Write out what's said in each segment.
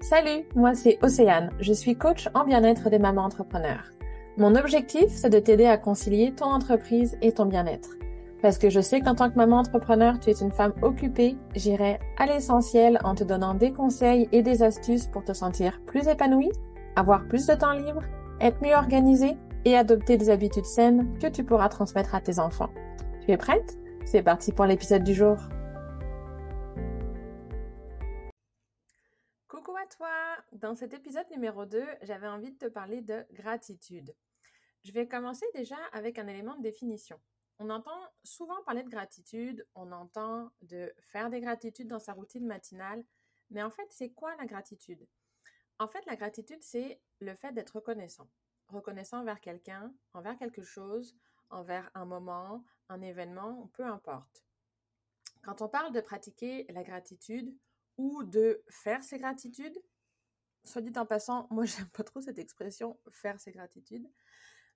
Salut, moi c'est Océane, je suis coach en bien-être des mamans entrepreneurs. Mon objectif, c'est de t'aider à concilier ton entreprise et ton bien-être. Parce que je sais qu'en tant que maman entrepreneur, tu es une femme occupée, j'irai à l'essentiel en te donnant des conseils et des astuces pour te sentir plus épanouie, avoir plus de temps libre, être mieux organisée et adopter des habitudes saines que tu pourras transmettre à tes enfants. Tu es prête? C'est parti pour l'épisode du jour. Coucou à toi Dans cet épisode numéro 2, j'avais envie de te parler de gratitude. Je vais commencer déjà avec un élément de définition. On entend souvent parler de gratitude, on entend de faire des gratitudes dans sa routine matinale, mais en fait, c'est quoi la gratitude? En fait, la gratitude, c'est le fait d'être reconnaissant. Reconnaissant envers quelqu'un, envers quelque chose, envers un moment, un événement, peu importe. Quand on parle de pratiquer la gratitude ou de faire ses gratitudes, soit dit en passant, moi j'aime pas trop cette expression faire ses gratitudes,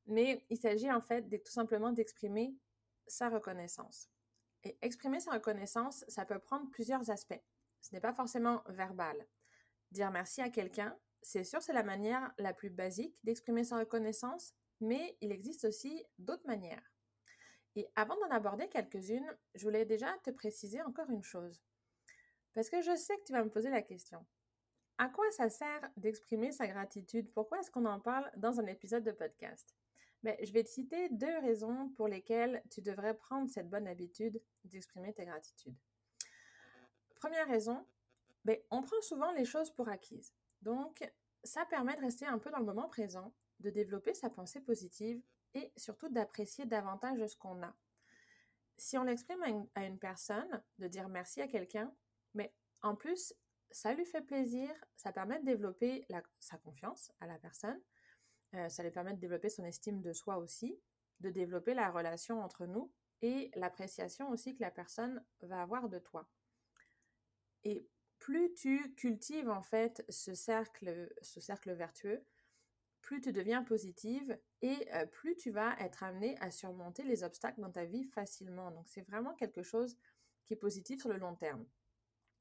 mais il s'agit en fait de, tout simplement d'exprimer sa reconnaissance. Et exprimer sa reconnaissance, ça peut prendre plusieurs aspects. Ce n'est pas forcément verbal. Dire merci à quelqu'un, c'est sûr, c'est la manière la plus basique d'exprimer sa reconnaissance, mais il existe aussi d'autres manières. Et avant d'en aborder quelques-unes, je voulais déjà te préciser encore une chose. Parce que je sais que tu vas me poser la question. À quoi ça sert d'exprimer sa gratitude? Pourquoi est-ce qu'on en parle dans un épisode de podcast? Ben, Je vais te citer deux raisons pour lesquelles tu devrais prendre cette bonne habitude d'exprimer tes gratitudes. Première raison, ben, on prend souvent les choses pour acquises. Donc, ça permet de rester un peu dans le moment présent, de développer sa pensée positive et surtout d'apprécier davantage ce qu'on a. Si on l'exprime à, une personne, de dire merci à quelqu'un, mais en plus, ça lui fait plaisir, ça permet de développer sa confiance à la personne, euh, ça lui permet de développer son estime de soi aussi, de développer la relation entre nous et l'appréciation aussi que la personne va avoir de toi. Et plus tu cultives en fait ce cercle, ce cercle vertueux, plus tu deviens positive et plus tu vas être amené à surmonter les obstacles dans ta vie facilement. Donc c'est vraiment quelque chose qui est positif sur le long terme,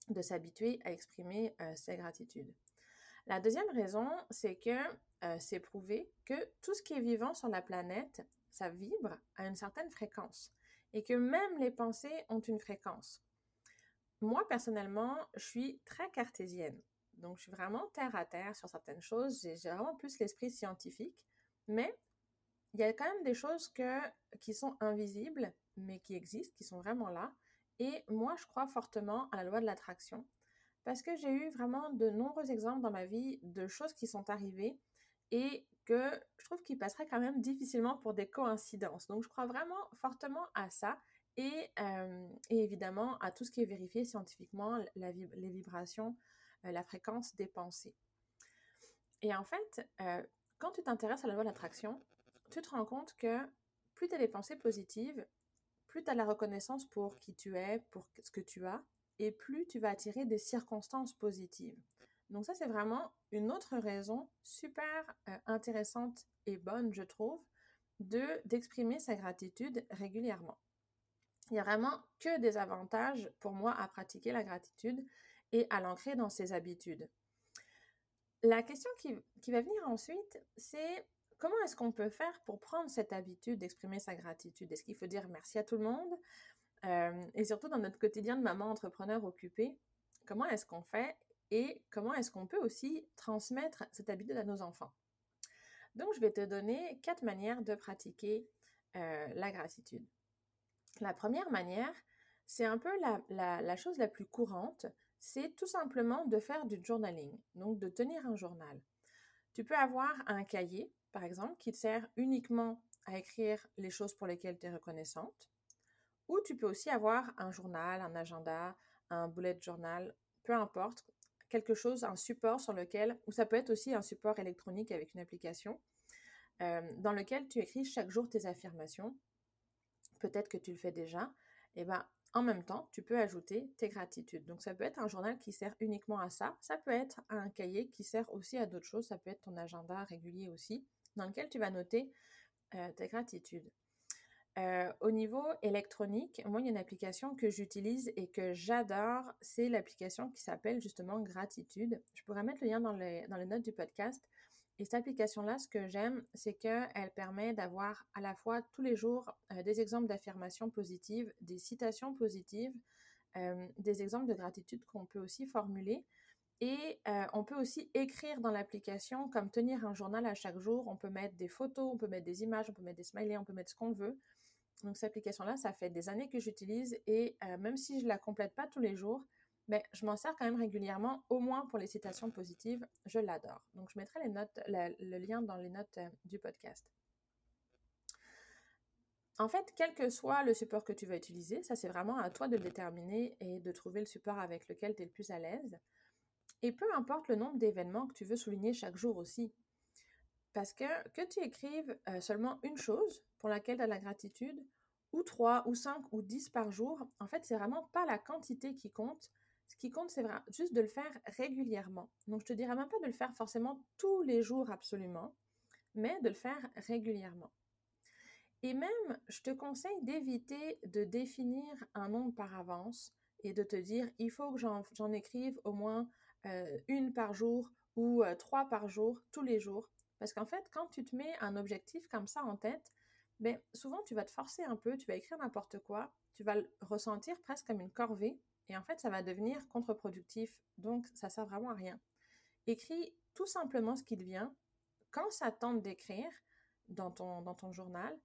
de s'habituer à exprimer ses gratitudes. La deuxième raison, c'est que c'est prouvé que tout ce qui est vivant sur la planète, ça vibre à une certaine fréquence et que même les pensées ont une fréquence. Moi, personnellement, je suis très cartésienne. Donc, je suis vraiment terre à terre sur certaines choses. J'ai vraiment plus l'esprit scientifique. Mais il y a quand même des choses que, qui sont invisibles, mais qui existent, qui sont vraiment là. Et moi, je crois fortement à la loi de l'attraction. Parce que j'ai eu vraiment de nombreux exemples dans ma vie de choses qui sont arrivées et que je trouve qu'ils passeraient quand même difficilement pour des coïncidences. Donc, je crois vraiment fortement à ça et, et évidemment à tout ce qui est vérifié scientifiquement, les vibrations, euh, la fréquence des pensées. Et en fait, euh, quand tu t'intéresses à la loi de l'attraction, tu te rends compte que plus tu as des pensées positives, plus tu as la reconnaissance pour qui tu es, pour ce que tu as, et plus tu vas attirer des circonstances positives. Donc ça, c'est vraiment une autre raison super euh, intéressante et bonne, je trouve, de d'exprimer sa gratitude régulièrement. Il n'y a vraiment que des avantages pour moi à pratiquer la gratitude et à l'ancrer dans ses habitudes. La question qui, va venir ensuite, c'est comment est-ce qu'on peut faire pour prendre cette habitude d'exprimer sa gratitude? Est-ce qu'il faut dire merci à tout le monde? Euh, Et surtout dans notre quotidien de maman entrepreneur occupée, comment est-ce qu'on fait et comment est-ce qu'on peut aussi transmettre cette habitude à nos enfants? Donc, je vais te donner quatre manières de pratiquer euh, la gratitude. La première manière, c'est un peu la chose la plus courante, c'est tout simplement de faire du journaling, donc de tenir un journal. Tu peux avoir un cahier, par exemple, qui te sert uniquement à écrire les choses pour lesquelles tu es reconnaissante, ou tu peux aussi avoir un journal, un agenda, un bullet journal, peu importe, quelque chose, un support sur lequel, ou ça peut être aussi un support électronique avec une application, euh, dans lequel tu écris chaque jour tes affirmations. Peut-être que tu le fais déjà. Et ben, en même temps, tu peux ajouter tes gratitudes. Donc, ça peut être un journal qui sert uniquement à ça. Ça peut être un cahier qui sert aussi à d'autres choses. Ça peut être ton agenda régulier aussi, dans lequel tu vas noter euh, tes gratitudes. Euh, au niveau électronique, moi, il y a une application que j'utilise et que j'adore. C'est l'application qui s'appelle justement Gratitude. Je pourrais mettre le lien dans les, dans les notes du podcast. Et cette application-là, ce que j'aime, c'est qu'elle permet d'avoir à la fois tous les jours euh, des exemples d'affirmations positives, des citations positives, des exemples de gratitude qu'on peut aussi formuler. Et on peut aussi écrire dans l'application, comme tenir un journal à chaque jour. On peut mettre des photos, on peut mettre des images, on peut mettre des smileys, on peut mettre ce qu'on veut. Donc cette application-là, ça fait des années que j'utilise et même si je la complète pas tous les jours, je m'en sers quand même régulièrement, au moins pour les citations positives. Je l'adore. Donc, je mettrai le lien dans les notes du podcast. En fait, quel que soit le support que tu vas utiliser, ça c'est vraiment à toi de le déterminer et de trouver le support avec lequel tu es le plus à l'aise. Et peu importe le nombre d'événements que tu veux souligner chaque jour aussi. Parce que que tu écrives euh, seulement une chose pour laquelle tu as la gratitude, ou trois, ou cinq, ou dix par jour, en fait, c'est vraiment pas la quantité qui compte, ce qui compte, c'est juste de le faire régulièrement. Donc, je te dirais même pas de le faire forcément tous les jours absolument, mais de le faire régulièrement. Et même, je te conseille d'éviter de définir un nombre par avance et de te dire, il faut que j'en écrive au moins une par jour ou euh, trois par jour, tous les jours. Parce qu'en fait, quand tu te mets un objectif comme ça en tête, ben, souvent tu vas te forcer un peu, tu vas écrire n'importe quoi, tu vas le ressentir presque comme une corvée et en fait, ça va devenir contre-productif. Donc, ça sert vraiment à rien. Écris tout simplement ce qui vient quand ça tente d'écrire dans ton, dans ton journal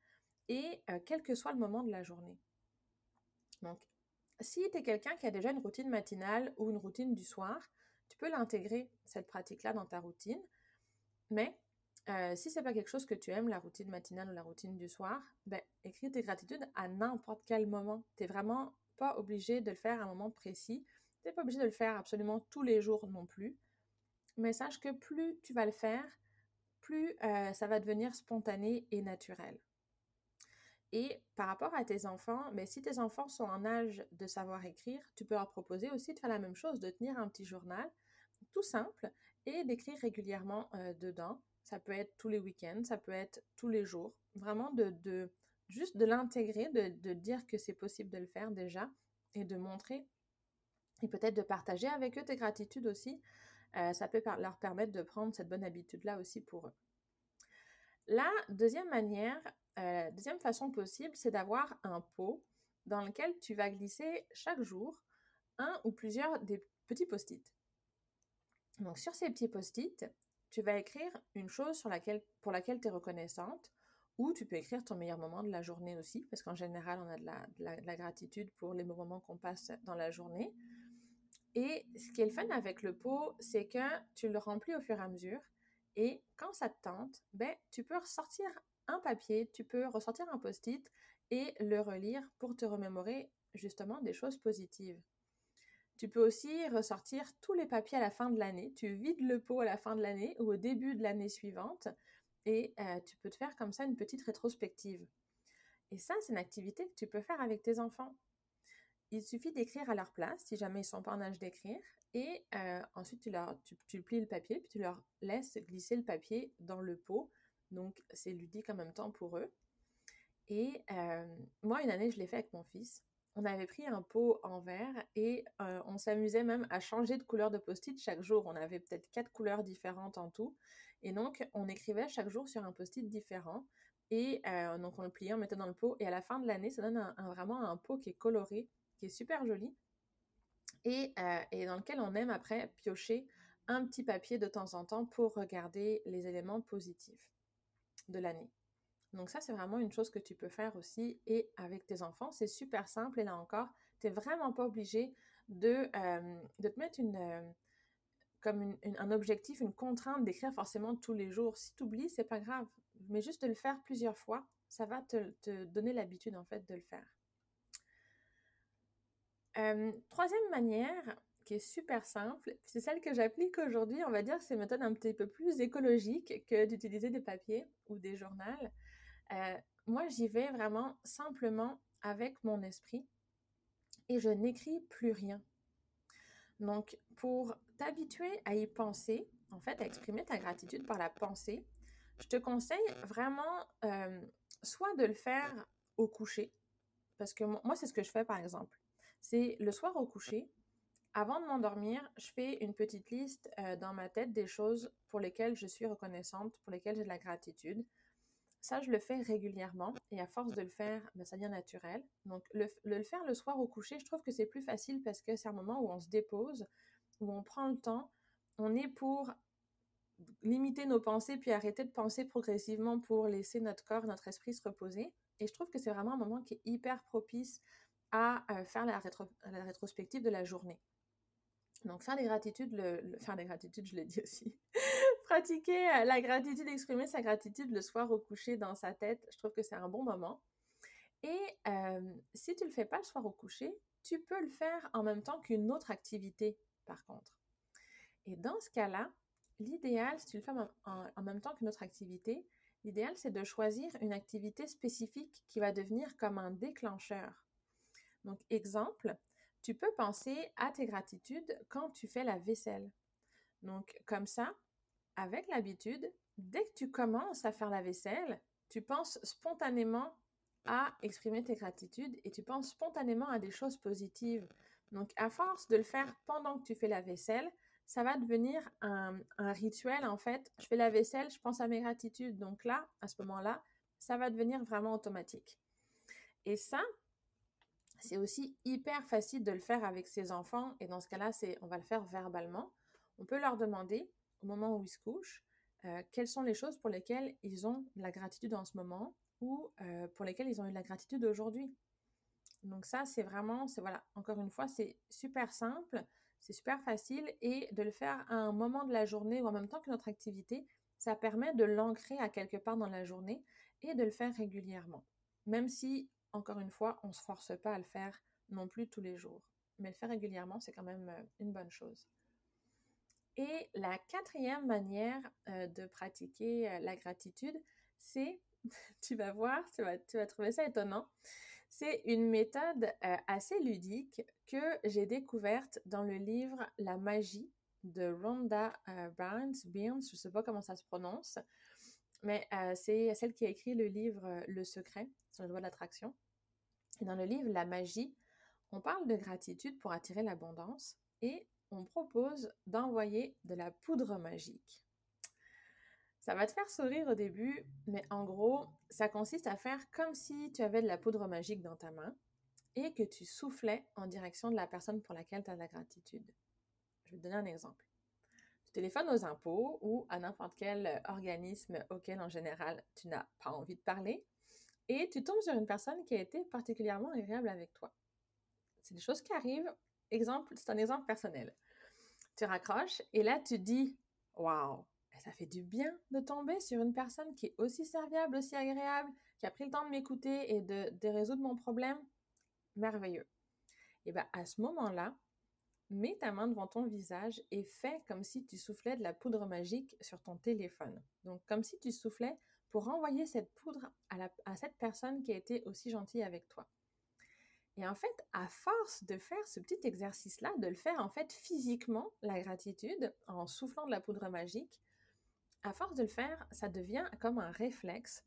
et euh, quel que soit le moment de la journée. Donc, si tu es quelqu'un qui a déjà une routine matinale ou une routine du soir, tu peux l'intégrer, cette pratique-là, dans ta routine. Mais euh, si c'est pas quelque chose que tu aimes, la routine matinale ou la routine du soir, ben, écris tes gratitudes à n'importe quel moment. Tu es vraiment pas obligé de le faire à un moment précis. Tu n'es pas obligé de le faire absolument tous les jours non plus. Mais sache que plus tu vas le faire, plus euh, ça va devenir spontané et naturel. Et par rapport à tes enfants, mais si tes enfants sont en âge de savoir écrire, tu peux leur proposer aussi de faire la même chose, de tenir un petit journal tout simple et d'écrire régulièrement euh, dedans. Ça peut être tous les week-ends, ça peut être tous les jours. Vraiment de, juste de l'intégrer, de, dire que c'est possible de le faire déjà et de montrer et peut-être de partager avec eux tes gratitudes aussi. Euh, ça peut leur permettre de prendre cette bonne habitude-là aussi pour eux. La deuxième manière, euh, deuxième façon possible, c'est d'avoir un pot dans lequel tu vas glisser chaque jour un ou plusieurs des petits post-it. Donc sur ces petits post-it, tu vas écrire une chose pour laquelle tu es reconnaissante ou tu peux écrire ton meilleur moment de la journée aussi, parce qu'en général, on a de la, gratitude pour les moments qu'on passe dans la journée. Et ce qui est le fun avec le pot, c'est que tu le remplis au fur et à mesure. Et quand ça te tente, ben, tu peux ressortir un papier, tu peux ressortir un post-it et le relire pour te remémorer justement des choses positives. Tu peux aussi ressortir tous les papiers à la fin de l'année. Tu vides le pot à la fin de l'année ou au début de l'année suivante et euh, tu peux te faire comme ça une petite rétrospective. Et ça, c'est une activité que tu peux faire avec tes enfants. Il suffit d'écrire à leur place, si jamais ils ne sont pas en âge d'écrire, et euh, ensuite tu, leur, plies le papier, puis tu leur laisses glisser le papier dans le pot. Donc, c'est ludique en même temps pour eux. Et euh, moi, une année, je l'ai fait avec mon fils. On avait pris un pot en verre et on s'amusait même à changer de couleur de post-it chaque jour. On avait peut-être quatre couleurs différentes en tout. Et donc, on écrivait chaque jour sur un post-it différent. Et euh, donc, on le pliait, on mettait dans le pot. Et à la fin de l'année, ça donne vraiment un pot qui est coloré, qui est super joli. Et, euh, et, dans lequel on aime après piocher un petit papier de temps en temps pour regarder les éléments positifs de l'année. Donc ça, c'est vraiment une chose que tu peux faire aussi et avec tes enfants. C'est super simple et là encore, tu n'es vraiment pas obligé de, euh, de te mettre une, comme un objectif, une contrainte d'écrire forcément tous les jours. Si tu oublies, c'est pas grave. Mais juste de le faire plusieurs fois, ça va te, donner l'habitude en fait de le faire. Euh, troisième manière, qui est super simple, c'est celle que j'applique aujourd'hui. On va dire que c'est une méthode un petit peu plus écologique que d'utiliser des papiers ou des journaux. Euh, moi, j'y vais vraiment simplement avec mon esprit et je n'écris plus rien. Donc, pour t'habituer à y penser, en fait, à exprimer ta gratitude par la pensée, je te conseille vraiment euh, soit de le faire au coucher. Parce que moi, c'est ce que je fais par exemple. C'est le soir au coucher, avant de m'endormir, je fais une petite liste euh, dans ma tête des choses pour lesquelles je suis reconnaissante, pour lesquelles j'ai de la gratitude. Ça, je le fais régulièrement et à force de le faire, ben, ça devient naturel. Donc, le, le, faire le soir au coucher, je trouve que c'est plus facile parce que c'est un moment où on se dépose, où on prend le temps. On est pour limiter nos pensées puis arrêter de penser progressivement pour laisser notre corps, notre esprit se reposer. Et je trouve que c'est vraiment un moment qui est hyper propice à euh, faire la, la rétrospective de la journée. Donc faire des gratitudes, le, faire des gratitudes, je l'ai dit aussi. Pratiquer euh, la gratitude, exprimer sa gratitude le soir au coucher dans sa tête, je trouve que c'est un bon moment. Et euh, si tu le fais pas le soir au coucher, tu peux le faire en même temps qu'une autre activité, par contre. Et dans ce cas-là, l'idéal, si tu le fais en même temps qu'une autre activité, l'idéal, c'est de choisir une activité spécifique qui va devenir comme un déclencheur. Donc, exemple, tu peux penser à tes gratitudes quand tu fais la vaisselle. Donc, comme ça, avec l'habitude, dès que tu commences à faire la vaisselle, tu penses spontanément à exprimer tes gratitudes et tu penses spontanément à des choses positives. Donc, à force de le faire pendant que tu fais la vaisselle, ça va devenir un, rituel en fait. Je fais la vaisselle, je pense à mes gratitudes. Donc là, à ce moment-là, ça va devenir vraiment automatique. Et ça, c'est aussi hyper facile de le faire avec ses enfants et dans ce cas-là, c'est on va le faire verbalement. On peut leur demander au moment où ils se couchent euh, quelles sont les choses pour lesquelles ils ont de la gratitude en ce moment ou euh, pour lesquelles ils ont eu de la gratitude aujourd'hui. Donc ça, c'est vraiment, c'est voilà, encore une fois, c'est super simple, c'est super facile et de le faire à un moment de la journée ou en même temps que notre activité, ça permet de l'ancrer à quelque part dans la journée et de le faire régulièrement. Même si encore une fois, on ne se force pas à le faire non plus tous les jours. Mais le faire régulièrement, c'est quand même euh, une bonne chose. Et la quatrième manière euh, de pratiquer euh, la gratitude, c'est, tu vas voir, tu vas, tu vas trouver ça étonnant, c'est une méthode assez ludique que j'ai découverte dans le livre La magie de Rhonda Barnes, je ne sais pas comment ça se prononce, mais c'est celle qui a écrit le livre Le secret sur la loi de l'attraction. Et dans le livre La magie, on parle de gratitude pour attirer l'abondance et on propose d'envoyer de la poudre magique. Ça va te faire sourire au début, mais en gros, ça consiste à faire comme si tu avais de la poudre magique dans ta main et que tu soufflais en direction de la personne pour laquelle tu as de la gratitude. Je vais te donner un exemple. Tu téléphones aux impôts ou à n'importe quel organisme auquel en général tu n'as pas envie de parler et tu tombes sur une personne qui a été particulièrement agréable avec toi. C'est des choses qui arrivent. Exemple, c'est un exemple personnel. Tu raccroches et là tu dis Waouh, ça fait du bien de tomber sur une personne qui est aussi serviable, aussi agréable, qui a pris le temps de m'écouter et de, de, résoudre mon problème. Merveilleux. Et bien à ce moment-là, mets ta main devant ton visage et fais comme si tu soufflais de la poudre magique sur ton téléphone. Donc comme si tu soufflais pour envoyer cette poudre à, cette personne qui a été aussi gentille avec toi. Et en fait, à force de faire ce petit exercice-là, de le faire en fait physiquement, la gratitude, en soufflant de la poudre magique, à force de le faire, ça devient comme un réflexe.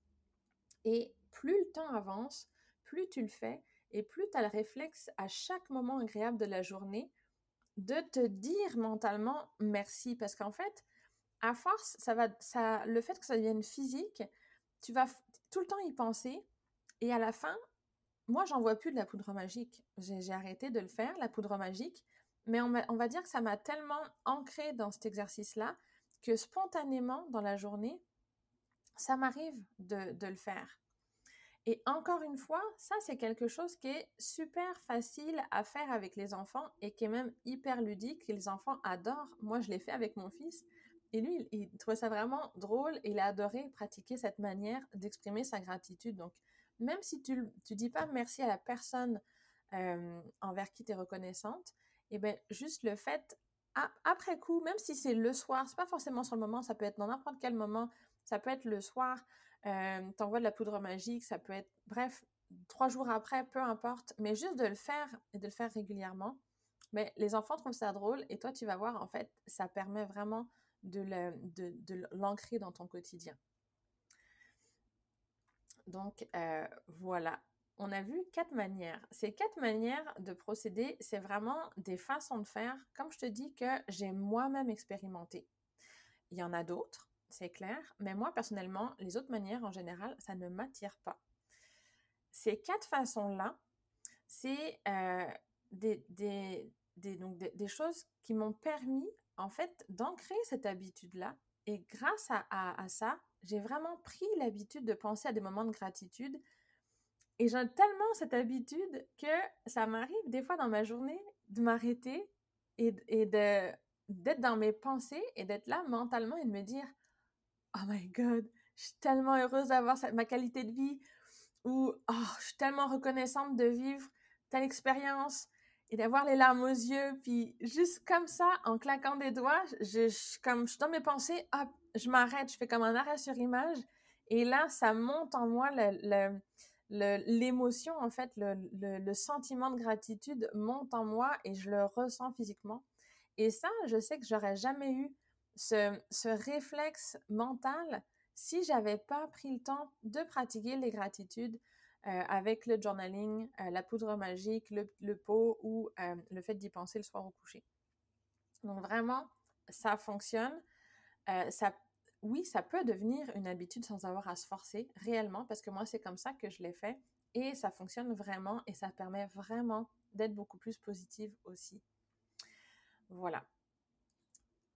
Et plus le temps avance, plus tu le fais, et plus tu as le réflexe à chaque moment agréable de la journée de te dire mentalement merci. Parce qu'en fait, à force, ça va, ça, le fait que ça devienne physique, tu vas tout le temps y penser. Et à la fin, moi, j'en vois plus de la poudre magique. J'ai arrêté de le faire, la poudre magique. Mais on, on va dire que ça m'a tellement ancré dans cet exercice-là que spontanément, dans la journée, ça m'arrive de, de, le faire. Et encore une fois, ça, c'est quelque chose qui est super facile à faire avec les enfants et qui est même hyper ludique. Et les enfants adorent. Moi, je l'ai fait avec mon fils. Et lui, il, trouvait ça vraiment drôle il a adoré pratiquer cette manière d'exprimer sa gratitude. Donc, même si tu ne dis pas merci à la personne euh, envers qui tu es reconnaissante, et eh bien, juste le fait, après coup, même si c'est le soir, c'est pas forcément sur le moment, ça peut être dans n'importe quel moment, ça peut être le soir, euh, t'envoies de la poudre magique, ça peut être, bref, trois jours après, peu importe, mais juste de le faire et de le faire régulièrement, mais les enfants trouvent ça drôle et toi, tu vas voir, en fait, ça permet vraiment de l'ancrer dans ton quotidien. Donc, euh, voilà. on a vu quatre manières. Ces quatre manières de procéder, c'est vraiment des façons de faire, comme je te dis, que j'ai moi-même expérimenté. Il y en a d'autres, c'est clair, mais moi, personnellement, les autres manières, en général, ça ne m'attire pas. Ces quatre façons-là, c'est euh, des, des, choses qui m'ont permis, en fait, d'ancrer cette habitude-là. Et grâce à ça, j'ai vraiment pris l'habitude de penser à des moments de gratitude et j'ai tellement cette habitude que ça m'arrive des fois dans ma journée de m'arrêter et, et de d'être dans mes pensées et d'être là mentalement et de me dire oh my god je suis tellement heureuse d'avoir ma qualité de vie ou oh, je suis tellement reconnaissante de vivre telle expérience et d'avoir les larmes aux yeux puis juste comme ça en claquant des doigts je, comme je suis dans mes pensées hop je m'arrête je fais comme un arrêt sur image et là ça monte en moi le l'émotion, en fait, le, sentiment de gratitude monte en moi et je le ressens physiquement. Et ça, je sais que j'aurais jamais eu ce, réflexe mental si j'avais pas pris le temps de pratiquer les gratitudes euh, avec le journaling, euh, la poudre magique, le, pot ou euh, le fait d'y penser le soir au coucher. Donc vraiment, ça fonctionne. ça oui, ça peut devenir une habitude sans avoir à se forcer réellement, parce que moi, c'est comme ça que je l'ai fait et ça fonctionne vraiment et ça permet vraiment d'être beaucoup plus positive aussi. Voilà.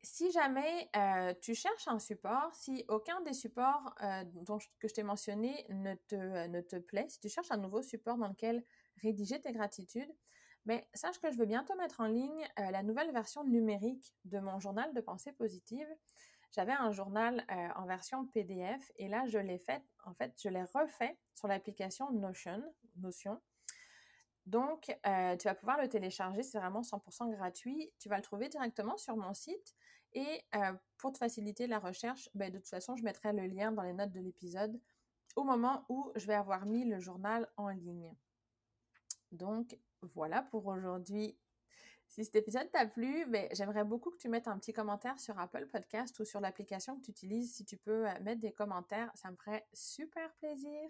Si jamais euh, tu cherches un support, si aucun des supports euh, que je t'ai mentionné ne te, ne te plaît, si tu cherches un nouveau support dans lequel rédiger tes gratitudes, sache que je vais bientôt mettre en ligne euh, la nouvelle version numérique de mon journal de pensée positive j'avais un journal euh, en version PDF et là, je l'ai fait, en fait, je l'ai refait sur l'application Notion. Donc, euh, tu vas pouvoir le télécharger, c'est vraiment 100% gratuit. Tu vas le trouver directement sur mon site. Et pour te faciliter la recherche, ben, de toute façon, je mettrai le lien dans les notes de l'épisode au moment où je vais avoir mis le journal en ligne. Donc, voilà pour aujourd'hui. Si cet épisode t'a plu, ben, j'aimerais beaucoup que tu mettes un petit commentaire sur Apple Podcast ou sur l'application que tu utilises. Si tu peux euh, mettre des commentaires, ça me ferait super plaisir.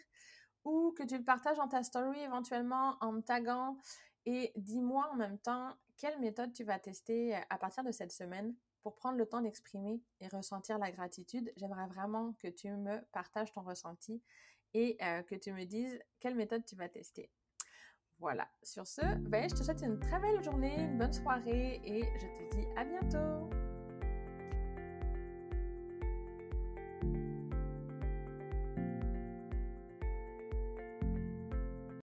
Ou que tu le partages en ta story éventuellement en me taguant. Et dis-moi en même temps quelle méthode tu vas tester euh, à partir de cette semaine? Pour prendre le temps d'exprimer et ressentir la gratitude. J'aimerais vraiment que tu me partages ton ressenti et euh, que tu me dises quelle méthode tu vas tester. Voilà, sur ce, ben, je te souhaite une très belle journée, une bonne soirée et je te dis à bientôt